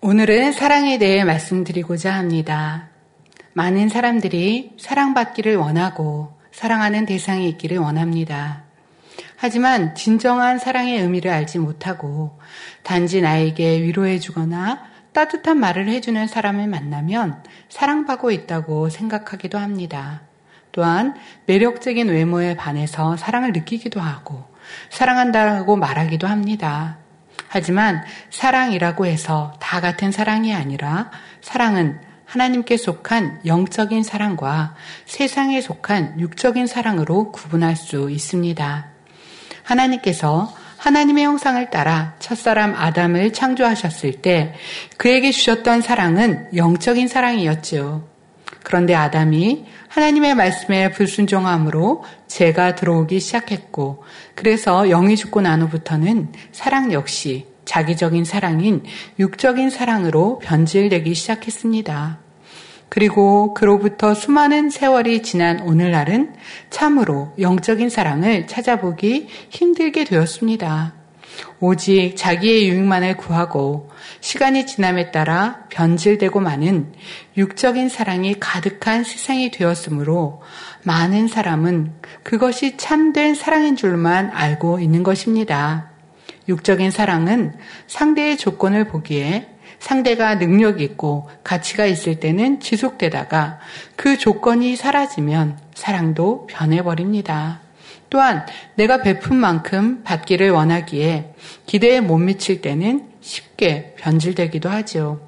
오늘은 사랑에 대해 말씀드리고자 합니다. 많은 사람들이 사랑받기를 원하고 사랑하는 대상이 있기를 원합니다. 하지만 진정한 사랑의 의미를 알지 못하고 단지 나에게 위로해주거나 따뜻한 말을 해주는 사람을 만나면 사랑받고 있다고 생각하기도 합니다. 또한 매력적인 외모에 반해서 사랑을 느끼기도 하고 사랑한다고 말하기도 합니다. 하지만 사랑이라고 해서 다 같은 사랑이 아니라 사랑은 하나님께 속한 영적인 사랑과 세상에 속한 육적인 사랑으로 구분할 수 있습니다. 하나님께서 하나님의 형상을 따라 첫사람 아담을 창조하셨을 때 그에게 주셨던 사랑은 영적인 사랑이었지요. 그런데 아담이 하나님의 말씀에 불순종함으로 죄가 들어오기 시작했고 그래서 영이 죽고 난 후부터는 사랑 역시 자기적인 사랑인 육적인 사랑으로 변질되기 시작했습니다. 그리고 그로부터 수많은 세월이 지난 오늘날은 참으로 영적인 사랑을 찾아보기 힘들게 되었습니다. 오직 자기의 유익만을 구하고 시간이 지남에 따라 변질되고 많은 육적인 사랑이 가득한 세상이 되었으므로 많은 사람은 그것이 참된 사랑인 줄만 알고 있는 것입니다. 육적인 사랑은 상대의 조건을 보기에 상대가 능력 있고 가치가 있을 때는 지속되다가 그 조건이 사라지면 사랑도 변해버립니다. 또한 내가 베푼 만큼 받기를 원하기에 기대에 못 미칠 때는 쉽게 변질되기도 하죠.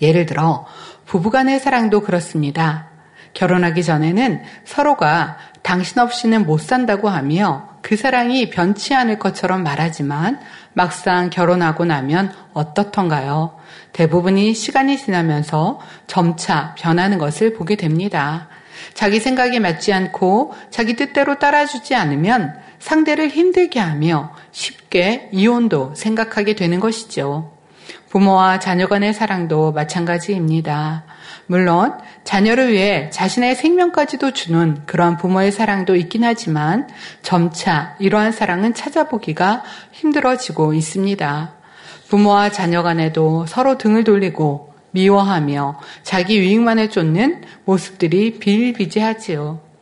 예를 들어 부부간의 사랑도 그렇습니다. 결혼하기 전에는 서로가 당신 없이는 못 산다고 하며 그 사랑이 변치 않을 것처럼 말하지만 막상 결혼하고 나면 어떻던가요? 대부분이 시간이 지나면서 점차 변하는 것을 보게 됩니다. 자기 생각에 맞지 않고 자기 뜻대로 따라주지 않으면 상대를 힘들게 하며 쉽게 이혼도 생각하게 되는 것이죠. 부모와 자녀 간의 사랑도 마찬가지입니다. 물론 자녀를 위해 자신의 생명까지도 주는 그러한 부모의 사랑도 있긴 하지만 점차 이러한 사랑은 찾아보기가 힘들어지고 있습니다. 부모와 자녀 간에도 서로 등을 돌리고 미워하며 자기 유익만을 쫓는 모습들이 비일비재하지요.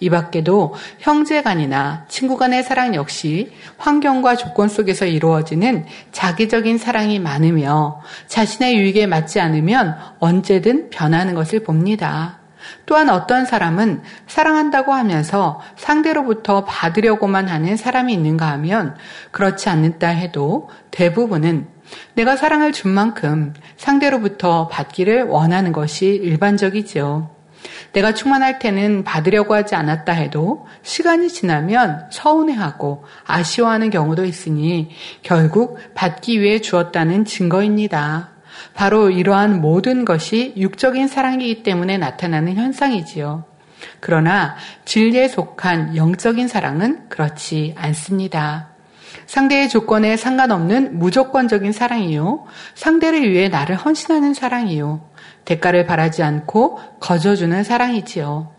이 밖에도 형제 간이나 친구 간의 사랑 역시 환경과 조건 속에서 이루어지는 자기적인 사랑이 많으며 자신의 유익에 맞지 않으면 언제든 변하는 것을 봅니다. 또한 어떤 사람은 사랑한다고 하면서 상대로부터 받으려고만 하는 사람이 있는가 하면 그렇지 않는다 해도 대부분은 내가 사랑을 준 만큼 상대로부터 받기를 원하는 것이 일반적이죠. 내가 충만할 때는 받으려고 하지 않았다 해도 시간이 지나면 서운해하고 아쉬워하는 경우도 있으니 결국 받기 위해 주었다는 증거입니다. 바로 이러한 모든 것이 육적인 사랑이기 때문에 나타나는 현상이지요. 그러나 진리에 속한 영적인 사랑은 그렇지 않습니다. 상대의 조건에 상관없는 무조건적인 사랑이요. 상대를 위해 나를 헌신하는 사랑이요. 대가를 바라지 않고 거저주는 사랑이지요.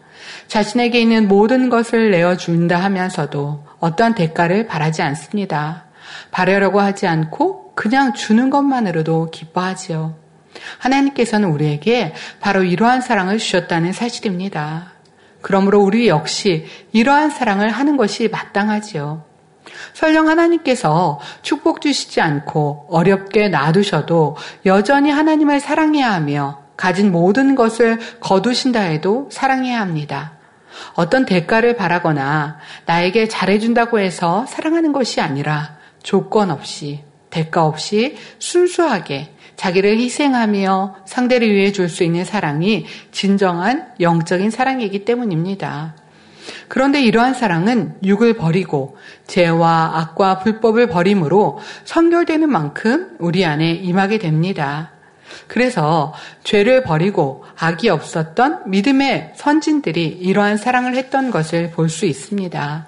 자신에게 있는 모든 것을 내어준다 하면서도 어떠한 대가를 바라지 않습니다. 바라려고 하지 않고 그냥 주는 것만으로도 기뻐하지요. 하나님께서는 우리에게 바로 이러한 사랑을 주셨다는 사실입니다. 그러므로 우리 역시 이러한 사랑을 하는 것이 마땅하지요. 설령 하나님께서 축복 주시지 않고 어렵게 놔두셔도 여전히 하나님을 사랑해야 하며 가진 모든 것을 거두신다 해도 사랑해야 합니다. 어떤 대가를 바라거나 나에게 잘해준다고 해서 사랑하는 것이 아니라 조건 없이, 대가 없이 순수하게 자기를 희생하며 상대를 위해 줄 수 있는 사랑이 진정한 영적인 사랑이기 때문입니다. 그런데 이러한 사랑은 육을 버리고 죄와 악과 불법을 버림으로 선결되는 만큼 우리 안에 임하게 됩니다. 그래서 죄를 버리고 악이 없었던 믿음의 선진들이 이러한 사랑을 했던 것을 볼 수 있습니다.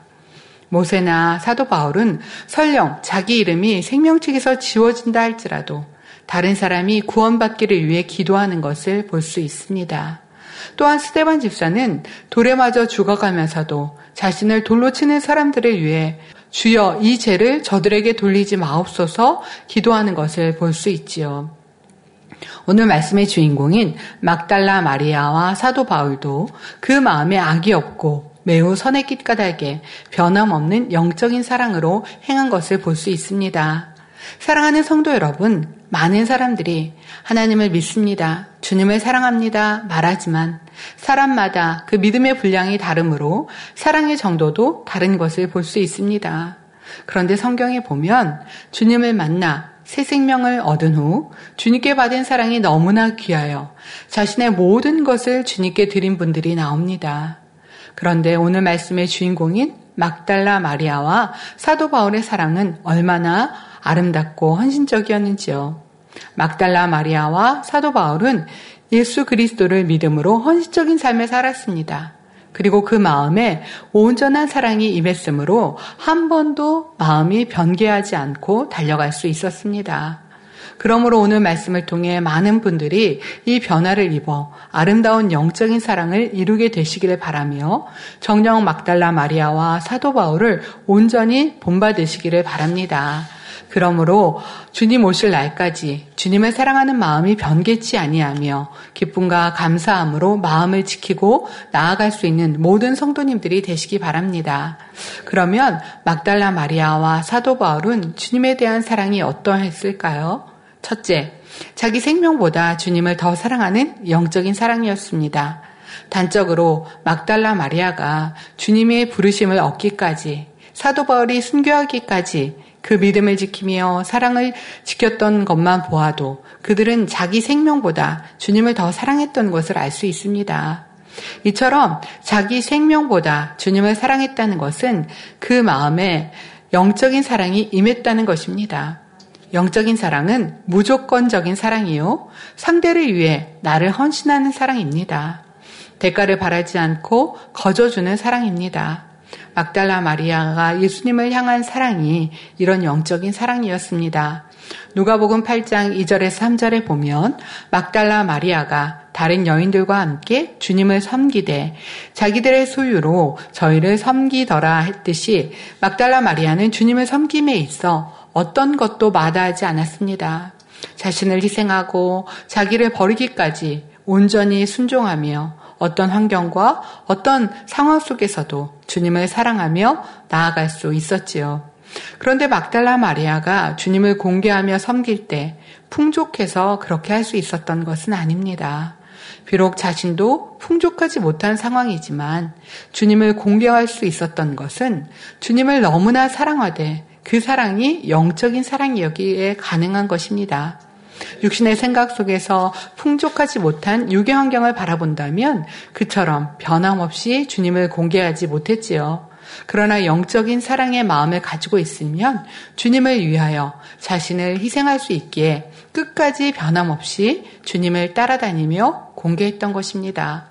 모세나 사도 바울은 설령 자기 이름이 생명책에서 지워진다 할지라도 다른 사람이 구원받기를 위해 기도하는 것을 볼 수 있습니다. 또한 스테반 집사는 돌에 맞아 죽어가면서도 자신을 돌로 치는 사람들을 위해 주여 이 죄를 저들에게 돌리지 마옵소서 기도하는 것을 볼 수 있지요. 오늘 말씀의 주인공인 막달라 마리아와 사도 바울도 그 마음에 악이 없고 매우 선의 kit까닭에 변함없는 영적인 사랑으로 행한 것을 볼 수 있습니다. 사랑하는 성도 여러분, 많은 사람들이 하나님을 믿습니다. 주님을 사랑합니다. 말하지만 사람마다 그 믿음의 분량이 다르므로 사랑의 정도도 다른 것을 볼 수 있습니다. 그런데 성경에 보면 주님을 만나 새 생명을 얻은 후 주님께 받은 사랑이 너무나 귀하여 자신의 모든 것을 주님께 드린 분들이 나옵니다. 그런데 오늘 말씀의 주인공인 막달라 마리아와 사도 바울의 사랑은 얼마나 아름답고 헌신적이었는지요. 막달라 마리아와 사도 바울은 예수 그리스도를 믿음으로 헌신적인 삶을 살았습니다. 그리고 그 마음에 온전한 사랑이 임했으므로 한 번도 마음이 변개하지 않고 달려갈 수 있었습니다. 그러므로 오늘 말씀을 통해 많은 분들이 이 변화를 입어 아름다운 영적인 사랑을 이루게 되시기를 바라며 정령 막달라 마리아와 사도 바울을 온전히 본받으시기를 바랍니다. 그러므로 주님 오실 날까지 주님을 사랑하는 마음이 변개치 아니하며 기쁨과 감사함으로 마음을 지키고 나아갈 수 있는 모든 성도님들이 되시기 바랍니다. 그러면 막달라 마리아와 사도 바울은 주님에 대한 사랑이 어떠했을까요? 첫째, 자기 생명보다 주님을 더 사랑하는 영적인 사랑이었습니다. 단적으로 막달라 마리아가 주님의 부르심을 얻기까지 사도 바울이 순교하기까지 그 믿음을 지키며 사랑을 지켰던 것만 보아도 그들은 자기 생명보다 주님을 더 사랑했던 것을 알 수 있습니다. 이처럼 자기 생명보다 주님을 사랑했다는 것은 그 마음에 영적인 사랑이 임했다는 것입니다. 영적인 사랑은 무조건적인 사랑이요. 상대를 위해 나를 헌신하는 사랑입니다. 대가를 바라지 않고 거저주는 사랑입니다. 막달라 마리아가 예수님을 향한 사랑이 이런 영적인 사랑이었습니다. 누가복음 8장 2절에서 3절에 보면 막달라 마리아가 다른 여인들과 함께 주님을 섬기되 자기들의 소유로 저희를 섬기더라 했듯이 막달라 마리아는 주님을 섬김에 있어 어떤 것도 마다하지 않았습니다. 자신을 희생하고 자기를 버리기까지 온전히 순종하며 어떤 환경과 어떤 상황 속에서도 주님을 사랑하며 나아갈 수 있었지요. 그런데 막달라 마리아가 주님을 공개하며 섬길 때 풍족해서 그렇게 할 수 있었던 것은 아닙니다. 비록 자신도 풍족하지 못한 상황이지만 주님을 공개할 수 있었던 것은 주님을 너무나 사랑하되 그 사랑이 영적인 사랑이었기에 가능한 것입니다. 육신의 생각 속에서 풍족하지 못한 유괴 환경을 바라본다면 그처럼 변함없이 주님을 공개하지 못했지요. 그러나 영적인 사랑의 마음을 가지고 있으면 주님을 위하여 자신을 희생할 수 있기에 끝까지 변함없이 주님을 따라다니며 공개했던 것입니다.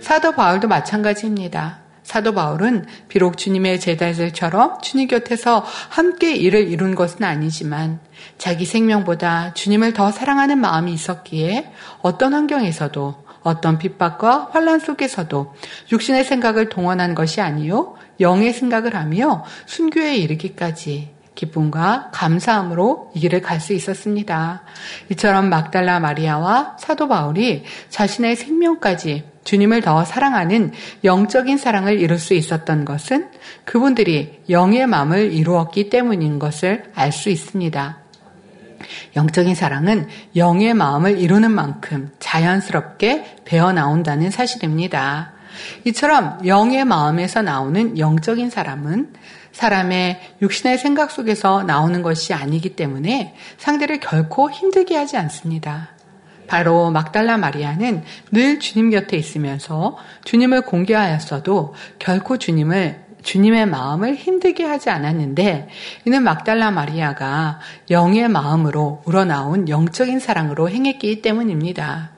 사도 바울도 마찬가지입니다. 사도 바울은 비록 주님의 제자들처럼 주님 곁에서 함께 일을 이룬 것은 아니지만 자기 생명보다 주님을 더 사랑하는 마음이 있었기에 어떤 환경에서도 어떤 핍박과 환란 속에서도 육신의 생각을 동원한 것이 아니요 영의 생각을 하며 순교에 이르기까지 기쁨과 감사함으로 이 길을 갈 수 있었습니다. 이처럼 막달라 마리아와 사도 바울이 자신의 생명까지 주님을 더 사랑하는 영적인 사랑을 이룰 수 있었던 것은 그분들이 영의 마음을 이루었기 때문인 것을 알 수 있습니다. 영적인 사랑은 영의 마음을 이루는 만큼 자연스럽게 배어 나온다는 사실입니다. 이처럼 영의 마음에서 나오는 영적인 사람은 사람의 육신의 생각 속에서 나오는 것이 아니기 때문에 상대를 결코 힘들게 하지 않습니다. 바로 막달라 마리아는 늘 주님 곁에 있으면서 주님을 공개하였어도 결코 주님을 주님의 마음을 힘들게 하지 않았는데 이는 막달라 마리아가 영의 마음으로 우러나온 영적인 사랑으로 행했기 때문입니다.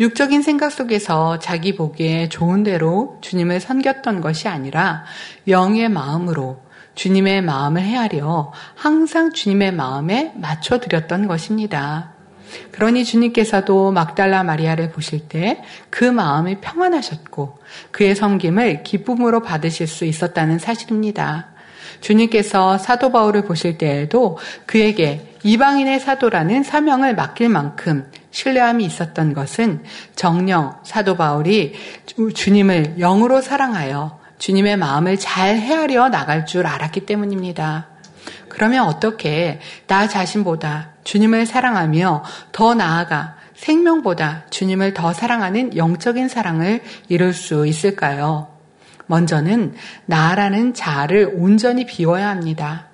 육적인 생각 속에서 자기 보기에 좋은 대로 주님을 섬겼던 것이 아니라 영의 마음으로 주님의 마음을 헤아려 항상 주님의 마음에 맞춰 드렸던 것입니다. 그러니 주님께서도 막달라 마리아를 보실 때 그 마음이 평안하셨고 그의 섬김을 기쁨으로 받으실 수 있었다는 사실입니다. 주님께서 사도 바울을 보실 때에도 그에게 이방인의 사도라는 사명을 맡길 만큼 신뢰함이 있었던 것은 정령 사도 바울이 주님을 영으로 사랑하여 주님의 마음을 잘 헤아려 나갈 줄 알았기 때문입니다. 그러면 어떻게 나 자신보다 주님을 사랑하며 더 나아가 생명보다 주님을 더 사랑하는 영적인 사랑을 이룰 수 있을까요? 먼저는 나라는 자아를 온전히 비워야 합니다.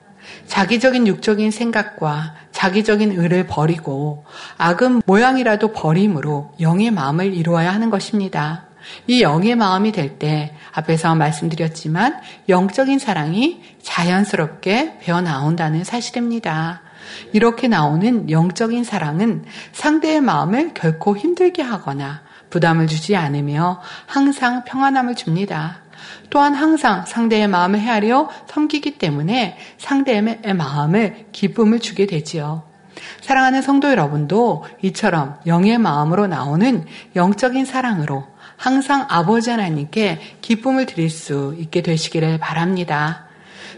자기적인 육적인 생각과 자기적인 의를 버리고 악은 모양이라도 버림으로 영의 마음을 이루어야 하는 것입니다. 이 영의 마음이 될 때 앞에서 말씀드렸지만 영적인 사랑이 자연스럽게 배어 나온다는 사실입니다. 이렇게 나오는 영적인 사랑은 상대의 마음을 결코 힘들게 하거나 부담을 주지 않으며 항상 평안함을 줍니다. 또한 항상 상대의 마음을 헤아려 섬기기 때문에 상대의 마음을 기쁨을 주게 되지요. 사랑하는 성도 여러분도 이처럼 영의 마음으로 나오는 영적인 사랑으로 항상 아버지 하나님께 기쁨을 드릴 수 있게 되시기를 바랍니다.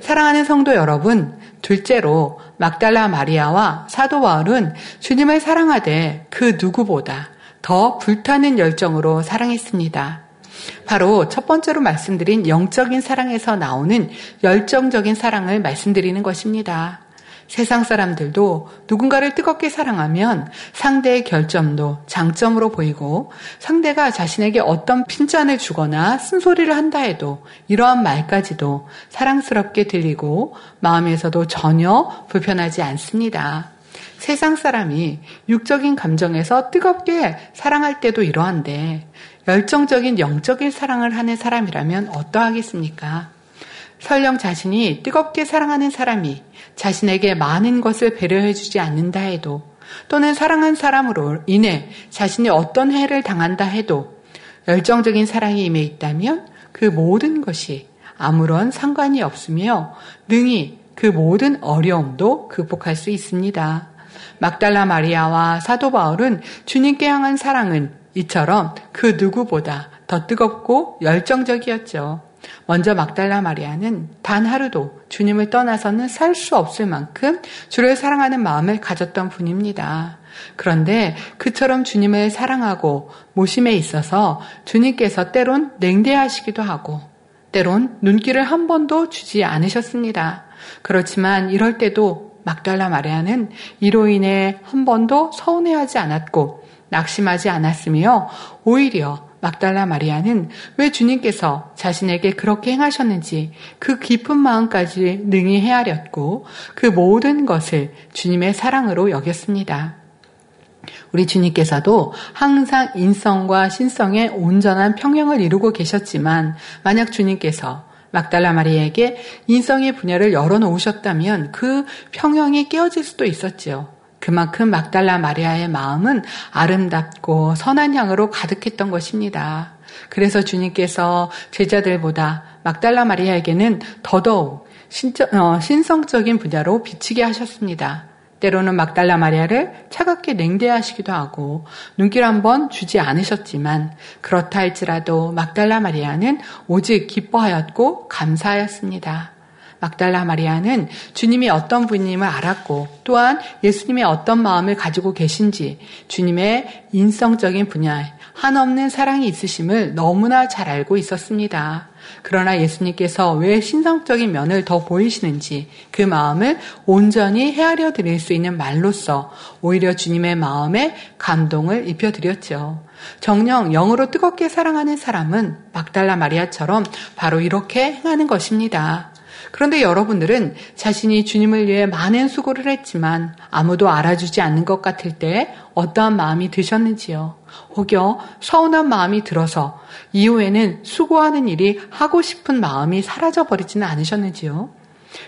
사랑하는 성도 여러분, 둘째로 막달라 마리아와 사도 바울은 주님을 사랑하되 그 누구보다 더 불타는 열정으로 사랑했습니다. 바로 첫 번째로 말씀드린 영적인 사랑에서 나오는 열정적인 사랑을 말씀드리는 것입니다. 세상 사람들도 누군가를 뜨겁게 사랑하면 상대의 결점도 장점으로 보이고 상대가 자신에게 어떤 핀잔을 주거나 쓴소리를 한다 해도 이러한 말까지도 사랑스럽게 들리고 마음에서도 전혀 불편하지 않습니다. 세상 사람이 육적인 감정에서 뜨겁게 사랑할 때도 이러한데 열정적인 영적인 사랑을 하는 사람이라면 어떠하겠습니까? 설령 자신이 뜨겁게 사랑하는 사람이 자신에게 많은 것을 배려해주지 않는다 해도 또는 사랑한 사람으로 인해 자신이 어떤 해를 당한다 해도 열정적인 사랑이 임해 있다면 그 모든 것이 아무런 상관이 없으며 능히 그 모든 어려움도 극복할 수 있습니다. 막달라 마리아와 사도 바울은 주님께 향한 사랑은 이처럼 그 누구보다 더 뜨겁고 열정적이었죠. 먼저 막달라 마리아는 단 하루도 주님을 떠나서는 살 수 없을 만큼 주를 사랑하는 마음을 가졌던 분입니다. 그런데 그처럼 주님을 사랑하고 모심에 있어서 주님께서 때론 냉대하시기도 하고 때론 눈길을 한 번도 주지 않으셨습니다. 그렇지만 이럴 때도 막달라 마리아는 이로 인해 한 번도 서운해하지 않았고 낙심하지 않았으며 오히려 막달라 마리아는 왜 주님께서 자신에게 그렇게 행하셨는지 그 깊은 마음까지 능히 헤아렸고 그 모든 것을 주님의 사랑으로 여겼습니다. 우리 주님께서도 항상 인성과 신성의 온전한 평형을 이루고 계셨지만 만약 주님께서 막달라 마리아에게 인성의 분야를 열어놓으셨다면 그 평형이 깨어질 수도 있었지요. 그만큼 막달라 마리아의 마음은 아름답고 선한 향으로 가득했던 것입니다. 그래서 주님께서 제자들보다 막달라 마리아에게는 더더욱 어, 신성적인 분야로 비치게 하셨습니다. 때로는 막달라 마리아를 차갑게 냉대하시기도 하고 눈길 한번 주지 않으셨지만 그렇다 할지라도 막달라 마리아는 오직 기뻐하였고 감사하였습니다. 막달라 마리아는 주님이 어떤 분임을 알았고 또한 예수님의 어떤 마음을 가지고 계신지 주님의 인성적인 분야에 한없는 사랑이 있으심을 너무나 잘 알고 있었습니다. 그러나 예수님께서 왜 신성적인 면을 더 보이시는지 그 마음을 온전히 헤아려 드릴 수 있는 말로써 오히려 주님의 마음에 감동을 입혀 드렸죠. 정령 영으로 뜨겁게 사랑하는 사람은 막달라 마리아처럼 바로 이렇게 행하는 것입니다. 그런데 여러분들은 자신이 주님을 위해 많은 수고를 했지만 아무도 알아주지 않는 것 같을 때 어떠한 마음이 드셨는지요? 혹여 서운한 마음이 들어서 이후에는 수고하는 일이 하고 싶은 마음이 사라져버리지는 않으셨는지요?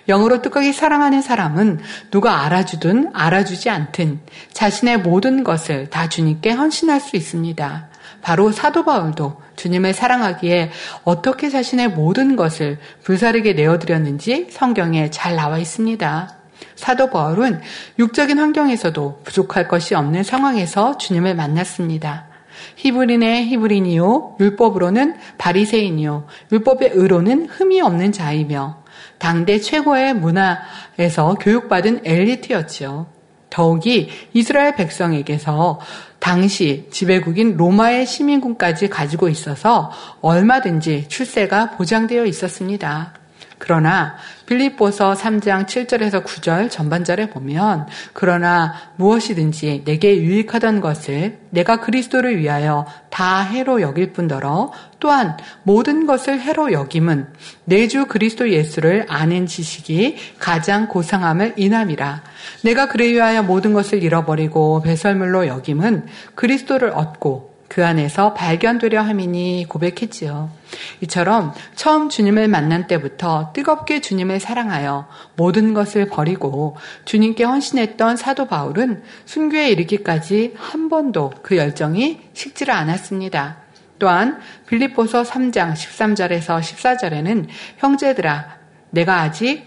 영으로 뜨겁게 사랑하는 사람은 누가 알아주든 알아주지 않든 자신의 모든 것을 다 주님께 헌신할 수 있습니다. 바로 사도 바울도 주님을 사랑하기에 어떻게 자신의 모든 것을 불사르게 내어드렸는지 성경에 잘 나와 있습니다. 사도 바울은 육적인 환경에서도 부족할 것이 없는 상황에서 주님을 만났습니다. 히브린의 히브린이요 율법으로는 바리새인이요 율법의 의로는 흠이 없는 자이며 당대 최고의 문화에서 교육받은 엘리트였지요. 더욱이 이스라엘 백성에게서 당시 지배국인 로마의 시민군까지 가지고 있어서 얼마든지 출세가 보장되어 있었습니다. 그러나 빌립보서 3장 7절에서 9절 전반절에 보면 그러나 무엇이든지 내게 유익하던 것을 내가 그리스도를 위하여 다 해로 여길 뿐더러 또한 모든 것을 해로 여김은 내 주 그리스도 예수를 아는 지식이 가장 고상함을 인함이라. 내가 그를 위하여 모든 것을 잃어버리고 배설물로 여김은 그리스도를 얻고 그 안에서 발견되려 함이니 고백했지요. 이처럼 처음 주님을 만난 때부터 뜨겁게 주님을 사랑하여 모든 것을 버리고 주님께 헌신했던 사도 바울은 순교에 이르기까지 한 번도 그 열정이 식지를 않았습니다. 또한 빌립보서 3장 13절에서 14절에는 형제들아 내가 아직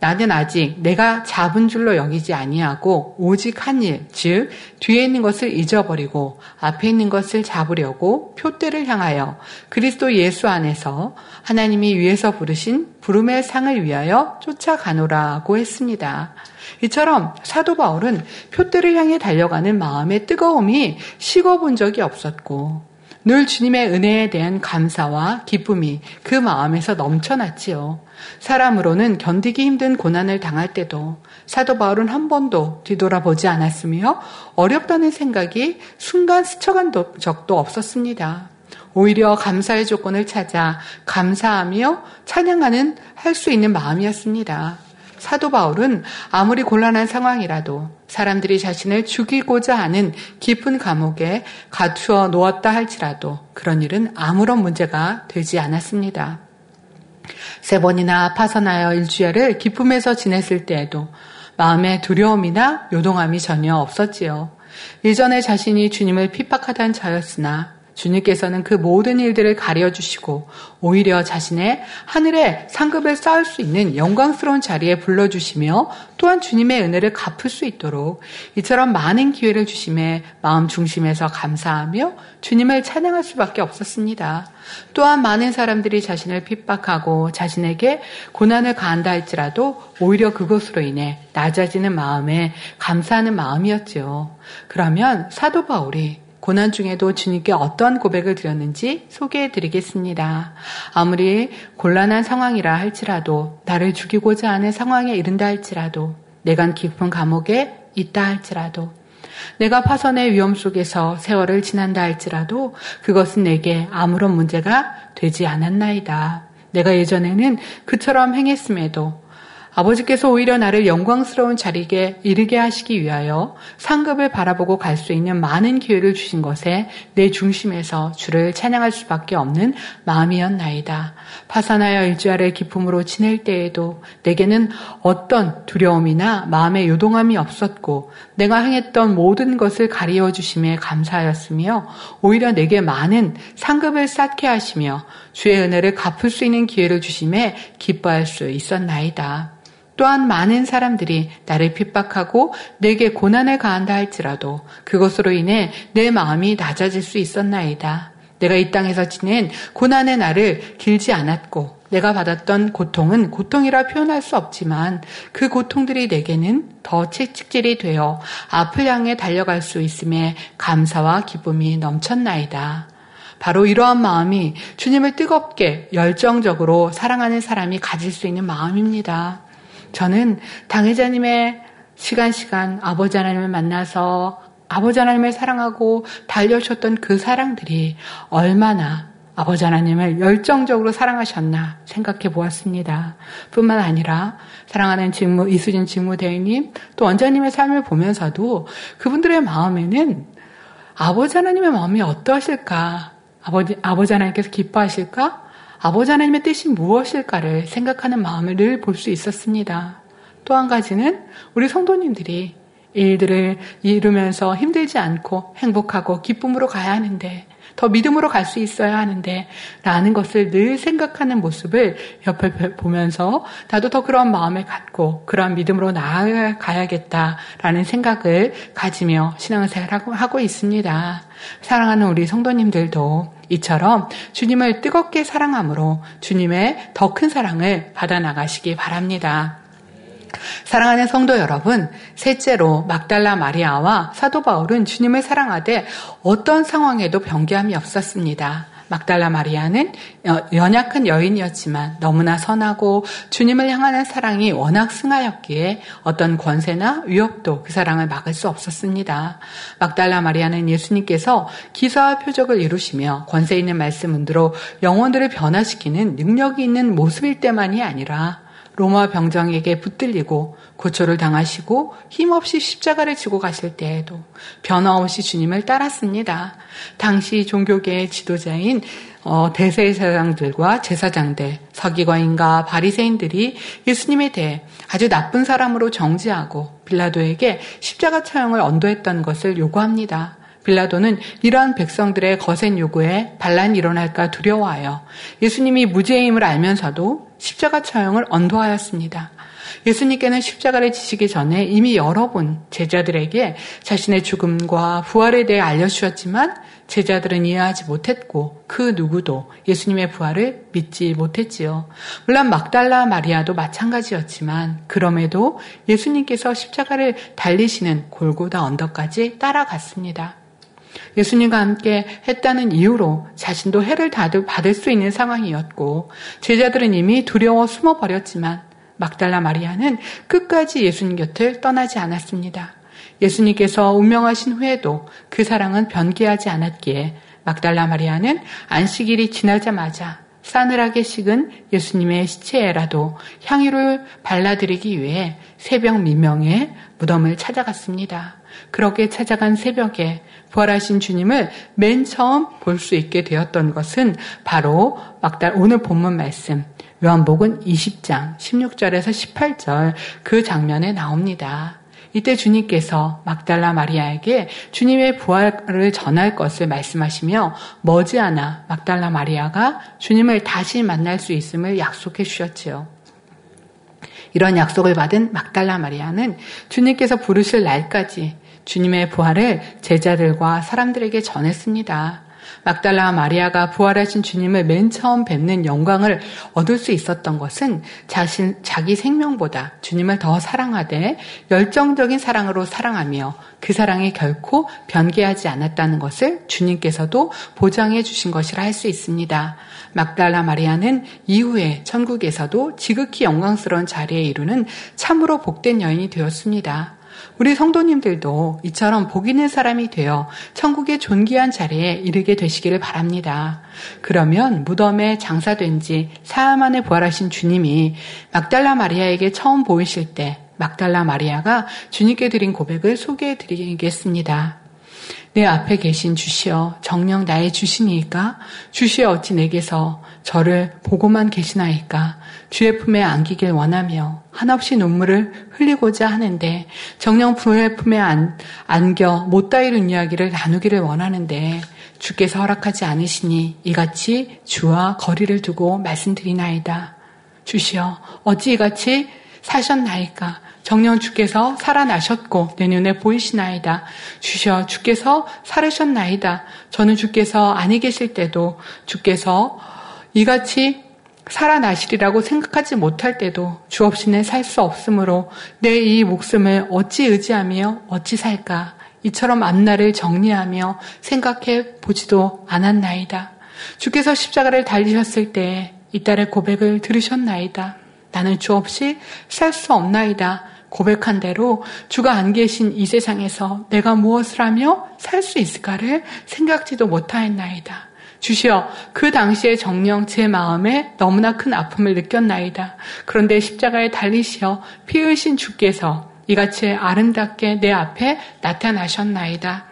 나는 아직 내가 잡은 줄로 여기지 아니하고 오직 한 일, 즉 뒤에 있는 것을 잊어버리고 앞에 있는 것을 잡으려고 표대를 향하여 그리스도 예수 안에서 하나님이 위에서 부르신 부름의 상을 위하여 쫓아가노라고 했습니다. 이처럼 사도 바울은 표대를 향해 달려가는 마음의 뜨거움이 식어본 적이 없었고 늘 주님의 은혜에 대한 감사와 기쁨이 그 마음에서 넘쳐났지요. 사람으로는 견디기 힘든 고난을 당할 때도 사도 바울은 한 번도 뒤돌아보지 않았으며 어렵다는 생각이 순간 스쳐간 적도 없었습니다. 오히려 감사의 조건을 찾아 감사하며 찬양하는 할 수 있는 마음이었습니다. 사도 바울은 아무리 곤란한 상황이라도 사람들이 자신을 죽이고자 하는 깊은 감옥에 가두어 놓았다 할지라도 그런 일은 아무런 문제가 되지 않았습니다. 세 번이나 파선하여 일주일을 기쁨에서 지냈을 때에도 마음에 두려움이나 요동함이 전혀 없었지요. 예전에 자신이 주님을 핍박하던 자였으나 주님께서는 그 모든 일들을 가려주시고 오히려 자신의 하늘에 상급을 쌓을 수 있는 영광스러운 자리에 불러주시며 또한 주님의 은혜를 갚을 수 있도록 이처럼 많은 기회를 주심에 마음 중심에서 감사하며 주님을 찬양할 수밖에 없었습니다. 또한 많은 사람들이 자신을 핍박하고 자신에게 고난을 가한다 할지라도 오히려 그것으로 인해 낮아지는 마음에 감사하는 마음이었지요. 그러면 사도 바울이 고난 중에도 주님께 어떤 고백을 드렸는지 소개해 드리겠습니다. 아무리 곤란한 상황이라 할지라도 나를 죽이고자 하는 상황에 이른다 할지라도 내가 깊은 감옥에 있다 할지라도 내가 파선의 위험 속에서 세월을 지난다 할지라도 그것은 내게 아무런 문제가 되지 않았나이다. 내가 예전에는 그처럼 행했음에도 아버지께서 오히려 나를 영광스러운 자리에 이르게 하시기 위하여 상급을 바라보고 갈 수 있는 많은 기회를 주신 것에 내 중심에서 주를 찬양할 수밖에 없는 마음이었나이다. 파산하여 일주일의 기쁨으로 지낼 때에도 내게는 어떤 두려움이나 마음의 요동함이 없었고 내가 행했던 모든 것을 가리워 주심에 감사하였으며 오히려 내게 많은 상급을 쌓게 하시며 주의 은혜를 갚을 수 있는 기회를 주심에 기뻐할 수 있었나이다. 또한 많은 사람들이 나를 핍박하고 내게 고난을 가한다 할지라도 그것으로 인해 내 마음이 낮아질 수 있었나이다. 내가 이 땅에서 지낸 고난의 날을 길지 않았고 내가 받았던 고통은 고통이라 표현할 수 없지만 그 고통들이 내게는 더 채찍질이 되어 앞을 향해 달려갈 수 있음에 감사와 기쁨이 넘쳤나이다. 바로 이러한 마음이 주님을 뜨겁게 열정적으로 사랑하는 사람이 가질 수 있는 마음입니다. 저는 당회자님의 시간 시간 아버지 하나님을 만나서 아버지 하나님을 사랑하고 달려주셨던 그 사랑들이 얼마나 아버지 하나님을 열정적으로 사랑하셨나 생각해 보았습니다. 뿐만 아니라 사랑하는 직무, 이수진 직무대행님, 또 원장님의 삶을 보면서도 그분들의 마음에는 아버지 하나님의 마음이 어떠하실까? 아버지, 아버지 하나님께서 기뻐하실까? 아버지 하나님의 뜻이 무엇일까를 생각하는 마음을 늘 볼 수 있었습니다. 또 한 가지는 우리 성도님들이 일들을 이루면서 힘들지 않고 행복하고 기쁨으로 가야 하는데 더 믿음으로 갈 수 있어야 하는데 라는 것을 늘 생각하는 모습을 옆에 보면서 나도 더 그런 마음을 갖고 그런 믿음으로 나아가야겠다라는 생각을 가지며 신앙생활을 하고 있습니다. 사랑하는 우리 성도님들도 이처럼 주님을 뜨겁게 사랑함으로 주님의 더 큰 사랑을 받아 나가시기 바랍니다. 사랑하는 성도 여러분, 셋째로 막달라 마리아와 사도 바울은 주님을 사랑하되 어떤 상황에도 변기함이 없었습니다. 막달라 마리아는 연약한 여인이었지만 너무나 선하고 주님을 향하는 사랑이 워낙 승하였기에 어떤 권세나 위협도 그 사랑을 막을 수 없었습니다. 막달라 마리아는 예수님께서 기사와 표적을 이루시며 권세 있는 말씀 은으로 영혼들을 변화시키는 능력이 있는 모습일 때만이 아니라 로마 병정에게 붙들리고 고초를 당하시고 힘없이 십자가를 지고 가실 때에도 변화없이 주님을 따랐습니다. 당시 종교계의 지도자인 어, 대세사장들과 제사장들, 서기관인가 바리새인들이 예수님에 대해 아주 나쁜 사람으로 정지하고 빌라도에게 십자가 처형을 언도했던 것을 요구합니다. 빌라도는 이러한 백성들의 거센 요구에 반란이 일어날까 두려워하여 예수님이 무죄임을 알면서도 십자가 처형을 언도하였습니다. 예수님께는 십자가를 지시기 전에 이미 여러 번 제자들에게 자신의 죽음과 부활에 대해 알려주셨지만 제자들은 이해하지 못했고 그 누구도 예수님의 부활을 믿지 못했지요. 물론 막달라 마리아도 마찬가지였지만 그럼에도 예수님께서 십자가를 달리시는 골고다 언덕까지 따라갔습니다. 예수님과 함께 했다는 이유로 자신도 해를 받을 수 있는 상황이었고 제자들은 이미 두려워 숨어 버렸지만 막달라 마리아는 끝까지 예수님 곁을 떠나지 않았습니다. 예수님께서 운명하신 후에도 그 사랑은 변개하지 않았기에 막달라 마리아는 안식일이 지나자마자 싸늘하게 식은 예수님의 시체에라도 향유를 발라드리기 위해 새벽 미명에 무덤을 찾아갔습니다. 그렇게 찾아간 새벽에 부활하신 주님을 맨 처음 볼 수 있게 되었던 것은 바로 막달 오늘 본문 말씀 요한복음 20장 16절에서 18절 그 장면에 나옵니다. 이때 주님께서 막달라 마리아에게 주님의 부활을 전할 것을 말씀하시며 머지않아 막달라 마리아가 주님을 다시 만날 수 있음을 약속해 주셨지요. 이런 약속을 받은 막달라 마리아는 주님께서 부르실 날까지 주님의 부활을 제자들과 사람들에게 전했습니다. 막달라 마리아가 부활하신 주님을 맨 처음 뵙는 영광을 얻을 수 있었던 것은 자신, 자기 생명보다 주님을 더 사랑하되 열정적인 사랑으로 사랑하며 그 사랑이 결코 변개하지 않았다는 것을 주님께서도 보장해 주신 것이라 할 수 있습니다. 막달라 마리아는 이후에 천국에서도 지극히 영광스러운 자리에 이루는 참으로 복된 여인이 되었습니다. 우리 성도님들도 이처럼 복 있는 사람이 되어 천국의 존귀한 자리에 이르게 되시기를 바랍니다. 그러면 무덤에 장사된 지 사흘 만에 부활하신 주님이 막달라 마리아에게 처음 보이실 때 막달라 마리아가 주님께 드린 고백을 소개해 드리겠습니다. 내 앞에 계신 주시여 정령 나의 주시니까 주시여 어찌 내게서 저를 보고만 계시나이까 주의 품에 안기길 원하며 한없이 눈물을 흘리고자 하는데 정령 주의 품에 안, 안겨 못다 이룬 이야기를 나누기를 원하는데 주께서 허락하지 않으시니 이같이 주와 거리를 두고 말씀드리나이다. 주시여 어찌 이같이 사셨나이까 정령 주께서 살아나셨고 내 눈에 보이시나이다. 주시여 주께서 살으셨나이다. 저는 주께서 아니 계실 때도 주께서 이같이 살아나시리라고 생각하지 못할 때도 주 없이는 살 수 없으므로 내 이 목숨을 어찌 의지하며 어찌 살까 이처럼 앞날을 정리하며 생각해 보지도 않았나이다. 주께서 십자가를 달리셨을 때이 딸의 고백을 들으셨나이다. 나는 주 없이 살 수 없나이다. 고백한 대로 주가 안 계신 이 세상에서 내가 무엇을 하며 살 수 있을까를 생각지도 못하였나이다. 주시어 그 당시에 정령 제 마음에 너무나 큰 아픔을 느꼈나이다. 그런데 십자가에 달리시어 피 흘신 주께서 이같이 아름답게 내 앞에 나타나셨나이다.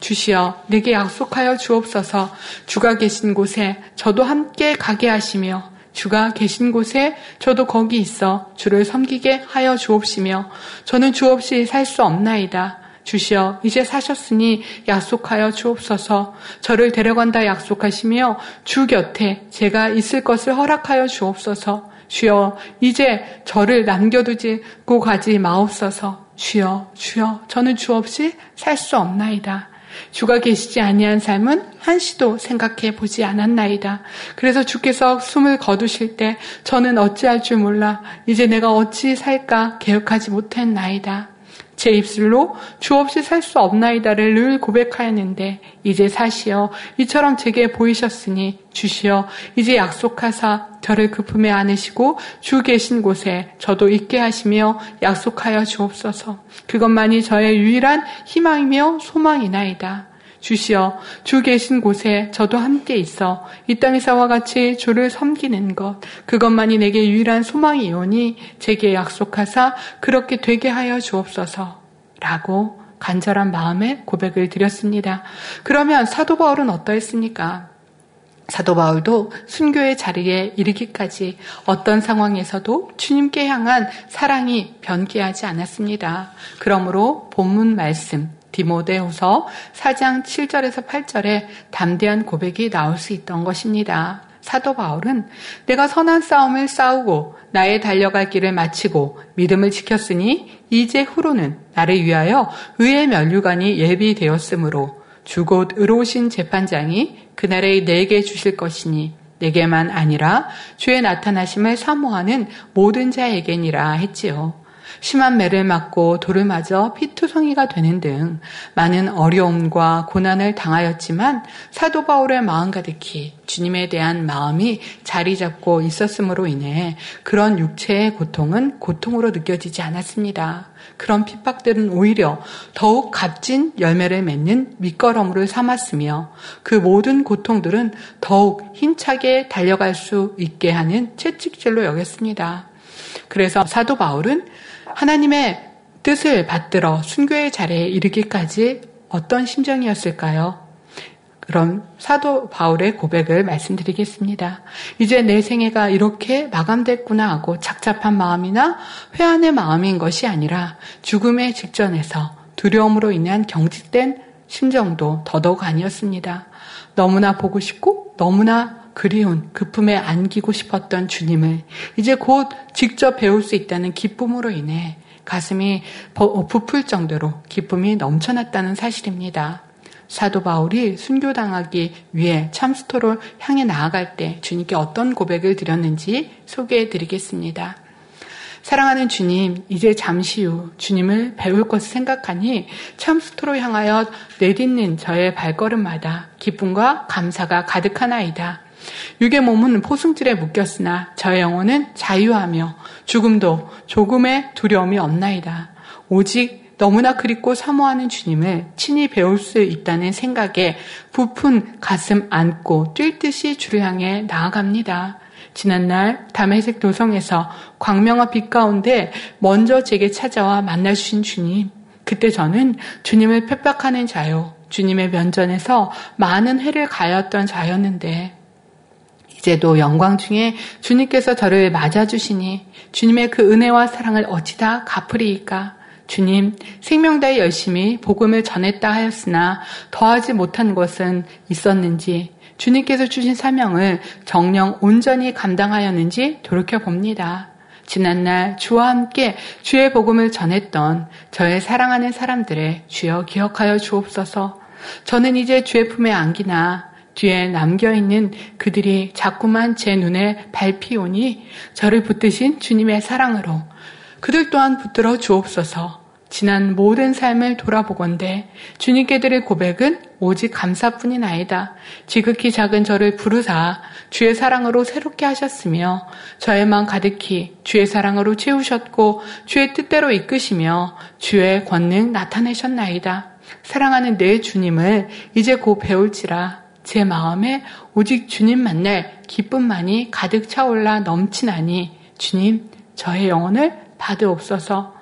주시어 내게 약속하여 주옵소서 주가 계신 곳에 저도 함께 가게 하시며 주가 계신 곳에 저도 거기 있어 주를 섬기게 하여 주옵시며 저는 주 없이 살 수 없나이다. 주시어 이제 사셨으니 약속하여 주옵소서 저를 데려간다 약속하시며 주 곁에 제가 있을 것을 허락하여 주옵소서 주여 이제 저를 남겨두지고 가지 마옵소서 주여 주여 저는 주 없이 살 수 없나이다. 주가 계시지 아니한 삶은 한시도 생각해 보지 않았나이다. 그래서 주께서 숨을 거두실 때 저는 어찌할 줄 몰라 이제 내가 어찌 살까 계획하지 못했나이다. 제 입술로 주 없이 살 수 없나이다를 늘 고백하였는데 이제 사시어 이처럼 제게 보이셨으니 주시어 이제 약속하사 저를 그 품에 안으시고 주 계신 곳에 저도 있게 하시며 약속하여 주옵소서. 그것만이 저의 유일한 희망이며 소망이나이다. 주시어 주 계신 곳에 저도 함께 있어 이 땅에서와 같이 주를 섬기는 것 그것만이 내게 유일한 소망이오니 제게 약속하사 그렇게 되게 하여 주옵소서 라고 간절한 마음에 고백을 드렸습니다. 그러면 사도 바울은 어떠했습니까? 사도 바울도 순교의 자리에 이르기까지 어떤 상황에서도 주님께 향한 사랑이 변기하지 않았습니다. 그러므로 본문 말씀 디모데후서 4장 7절에서 8절에 담대한 고백이 나올 수 있던 것입니다. 사도 바울은 내가 선한 싸움을 싸우고 나의 달려갈 길을 마치고 믿음을 지켰으니 이제 후로는 나를 위하여 의의 면류관이 예비되었으므로 주곧 의로우신 재판장이 그날에 내게 주실 것이니 내게만 아니라 주의 나타나심을 사모하는 모든 자에게니라 했지요. 심한 매를 맞고 돌을 맞아 피투성이가 되는 등 많은 어려움과 고난을 당하였지만 사도 바울의 마음 가득히 주님에 대한 마음이 자리 잡고 있었으므로 인해 그런 육체의 고통은 고통으로 느껴지지 않았습니다. 그런 핍박들은 오히려 더욱 값진 열매를 맺는 밑거름으로 삼았으며 그 모든 고통들은 더욱 힘차게 달려갈 수 있게 하는 채찍질로 여겼습니다. 그래서 사도 바울은 하나님의 뜻을 받들어 순교의 자리에 이르기까지 어떤 심정이었을까요? 그럼 사도 바울의 고백을 말씀드리겠습니다. 이제 내 생애가 이렇게 마감됐구나 하고 착잡한 마음이나 회한의 마음인 것이 아니라 죽음의 직전에서 두려움으로 인한 경직된 심정도 더더욱 아니었습니다. 너무나 보고 싶고 너무나 그리운 그 품에 안기고 싶었던 주님을 이제 곧 직접 배울 수 있다는 기쁨으로 인해 가슴이 어, 부풀 정도로 기쁨이 넘쳐났다는 사실입니다. 사도 바울이 순교당하기 위해 참스토를 향해 나아갈 때 주님께 어떤 고백을 드렸는지 소개해 드리겠습니다. 사랑하는 주님, 이제 잠시 후 주님을 배울 것을 생각하니 참스토로 향하여 내딛는 저의 발걸음마다 기쁨과 감사가 가득하나이다. 육의 몸은 포승줄에 묶였으나 저의 영혼은 자유하며 죽음도 조금의 두려움이 없나이다. 오직 너무나 그립고 사모하는 주님을 친히 배울 수 있다는 생각에 부푼 가슴 안고 뛸 듯이 주를 향해 나아갑니다. 지난날 담에색 도성에서 광명과 빛 가운데 먼저 제게 찾아와 만나 주신 주님. 그때 저는 주님을 핍박하는 자요. 주님의 면전에서 많은 해를 가였던 자였는데 이제도 영광 중에 주님께서 저를 맞아주시니 주님의 그 은혜와 사랑을 어찌다 갚으리이까? 주님, 생명 다해 열심히 복음을 전했다 하였으나 더하지 못한 것은 있었는지 주님께서 주신 사명을 정령 온전히 감당하였는지 돌이켜 봅니다. 지난날 주와 함께 주의 복음을 전했던 저의 사랑하는 사람들의 주여 기억하여 주옵소서. 저는 이제 주의 품에 안기나 뒤에 남겨있는 그들이 자꾸만 제 눈에 밟히오니 저를 붙드신 주님의 사랑으로 그들 또한 붙들어 주옵소서 지난 모든 삶을 돌아보건대 주님께 드릴 고백은 오직 감사뿐인 아이다. 지극히 작은 저를 부르사 주의 사랑으로 새롭게 하셨으며 저의 마음 가득히 주의 사랑으로 채우셨고 주의 뜻대로 이끄시며 주의 권능 나타내셨나이다. 사랑하는 내 주님을 이제 곧 배울지라 제 마음에 오직 주님 만날 기쁨만이 가득 차올라 넘치나니 주님 저의 영혼을 받으옵소서.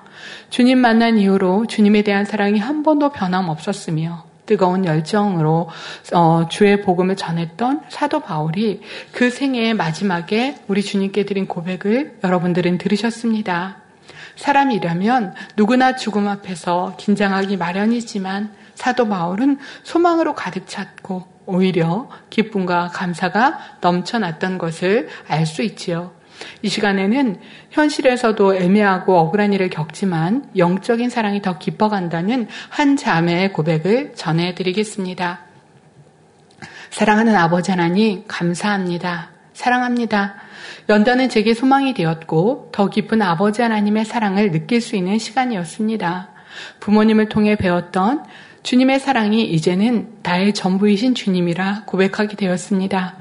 주님 만난 이후로 주님에 대한 사랑이 한 번도 변함없었으며 뜨거운 열정으로 어, 주의 복음을 전했던 사도 바울이 그 생애의 마지막에 우리 주님께 드린 고백을 여러분들은 들으셨습니다. 사람이라면 누구나 죽음 앞에서 긴장하기 마련이지만 사도 바울은 소망으로 가득 찼고 오히려 기쁨과 감사가 넘쳐났던 것을 알 수 있지요. 이 시간에는 현실에서도 애매하고 억울한 일을 겪지만 영적인 사랑이 더 깊어간다는 한 자매의 고백을 전해드리겠습니다. 사랑하는 아버지 하나님, 감사합니다. 사랑합니다. 연단은 제게 소망이 되었고 더 깊은 아버지 하나님의 사랑을 느낄 수 있는 시간이었습니다. 부모님을 통해 배웠던 주님의 사랑이 이제는 나의 전부이신 주님이라 고백하게 되었습니다.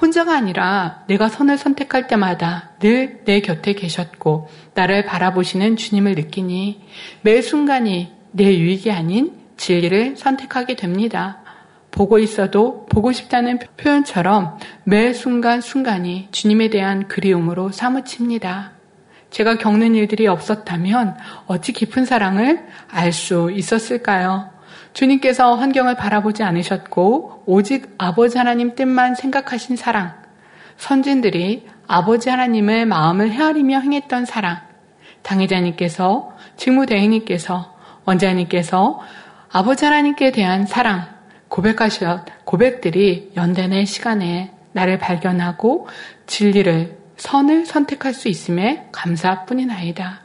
혼자가 아니라 내가 선을 선택할 때마다 늘 내 곁에 계셨고 나를 바라보시는 주님을 느끼니 매 순간이 내 유익이 아닌 진리를 선택하게 됩니다. 보고 있어도 보고 싶다는 표현처럼 매 순간순간이 주님에 대한 그리움으로 사무칩니다. 제가 겪는 일들이 없었다면 어찌 깊은 사랑을 알 수 있었을까요? 주님께서 환경을 바라보지 않으셨고 오직 아버지 하나님 뜻만 생각하신 사랑, 선진들이 아버지 하나님의 마음을 헤아리며 행했던 사랑, 당회자님께서 직무대행님께서 원장님께서 아버지 하나님께 대한 사랑 고백하셨 고백들이 연단의 시간에 나를 발견하고 진리를 선을 선택할 수 있음에 감사뿐이나이다.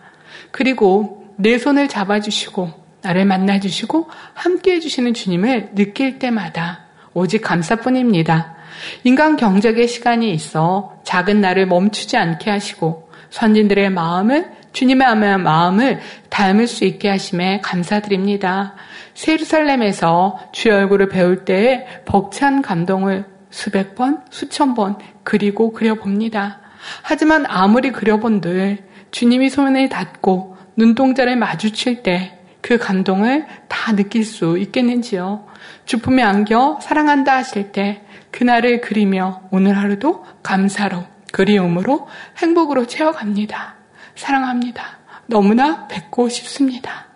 그리고 내 손을 잡아주시고 나를 만나 주시고 함께 해주시는 주님을 느낄 때마다 오직 감사뿐입니다. 인간 경적의 시간이 있어 작은 나를 멈추지 않게 하시고 선진들의 마음을 주님의 마음을 닮을 수 있게 하심에 감사드립니다. 세루살렘에서 주의 얼굴을 배울 때에 벅찬 감동을 수백 번, 수천 번 그리고 그려봅니다. 하지만 아무리 그려본들 주님이 소문을 닫고 눈동자를 마주칠 때 그 감동을 다 느낄 수 있겠는지요. 주품에 안겨 사랑한다 하실 때 그날을 그리며 오늘 하루도 감사로 그리움으로 행복으로 채워갑니다. 사랑합니다. 너무나 뵙고 싶습니다.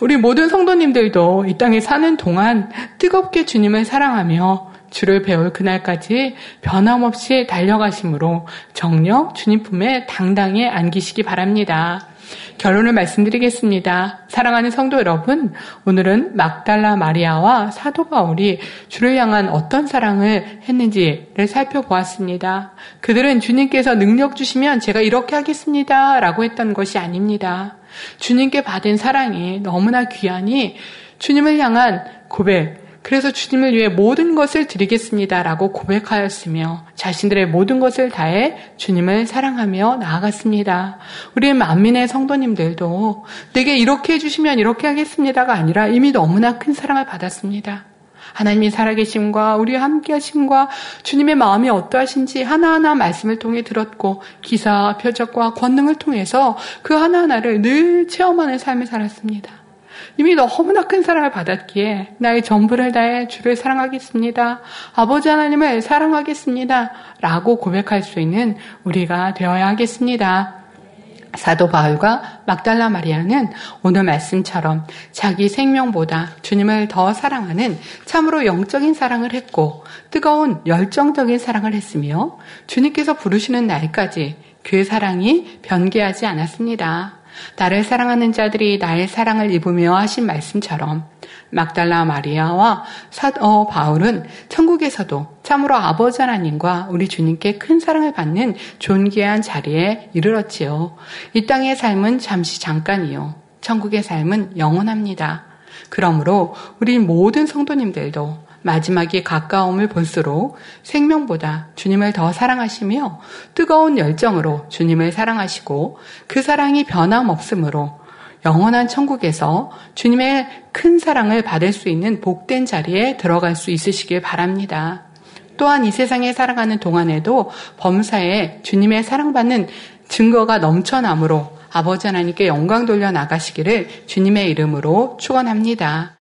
우리 모든 성도님들도 이 땅에 사는 동안 뜨겁게 주님을 사랑하며 주를 배울 그날까지 변함없이 달려가심으로 정력 주님 품에 당당히 안기시기 바랍니다. 결론을 말씀드리겠습니다. 사랑하는 성도 여러분, 오늘은 막달라 마리아와 사도 바울이 주를 향한 어떤 사랑을 했는지를 살펴보았습니다. 그들은 주님께서 능력 주시면 제가 이렇게 하겠습니다. 라고 했던 것이 아닙니다. 주님께 받은 사랑이 너무나 귀하니 주님을 향한 고백, 그래서 주님을 위해 모든 것을 드리겠습니다라고 고백하였으며 자신들의 모든 것을 다해 주님을 사랑하며 나아갔습니다. 우리 만민의 성도님들도 내게 이렇게 해주시면 이렇게 하겠습니다가 아니라 이미 너무나 큰 사랑을 받았습니다. 하나님이 살아계심과 우리와 함께하심과 주님의 마음이 어떠하신지 하나하나 말씀을 통해 들었고 기사, 표적과 권능을 통해서 그 하나하나를 늘 체험하는 삶을 살았습니다. 이미 너무나 큰 사랑을 받았기에 나의 전부를 다해 주를 사랑하겠습니다. 아버지 하나님을 사랑하겠습니다. 라고 고백할 수 있는 우리가 되어야 하겠습니다. 사도 바울과 막달라 마리아는 오늘 말씀처럼 자기 생명보다 주님을 더 사랑하는 참으로 영적인 사랑을 했고 뜨거운 열정적인 사랑을 했으며 주님께서 부르시는 날까지 그 사랑이 변개하지 않았습니다. 나를 사랑하는 자들이 나의 사랑을 입으며 하신 말씀처럼 막달라 마리아와 사도 바울은 천국에서도 참으로 아버지 하나님과 우리 주님께 큰 사랑을 받는 존귀한 자리에 이르렀지요. 이 땅의 삶은 잠시 잠깐이요. 천국의 삶은 영원합니다. 그러므로 우리 모든 성도님들도 마지막이 가까움을 볼수록 생명보다 주님을 더 사랑하시며 뜨거운 열정으로 주님을 사랑하시고 그 사랑이 변함없으므로 영원한 천국에서 주님의 큰 사랑을 받을 수 있는 복된 자리에 들어갈 수 있으시길 바랍니다. 또한 이 세상에 살아가는 동안에도 범사에 주님의 사랑받는 증거가 넘쳐나므로 아버지 하나님께 영광 돌려 나가시기를 주님의 이름으로 축원합니다.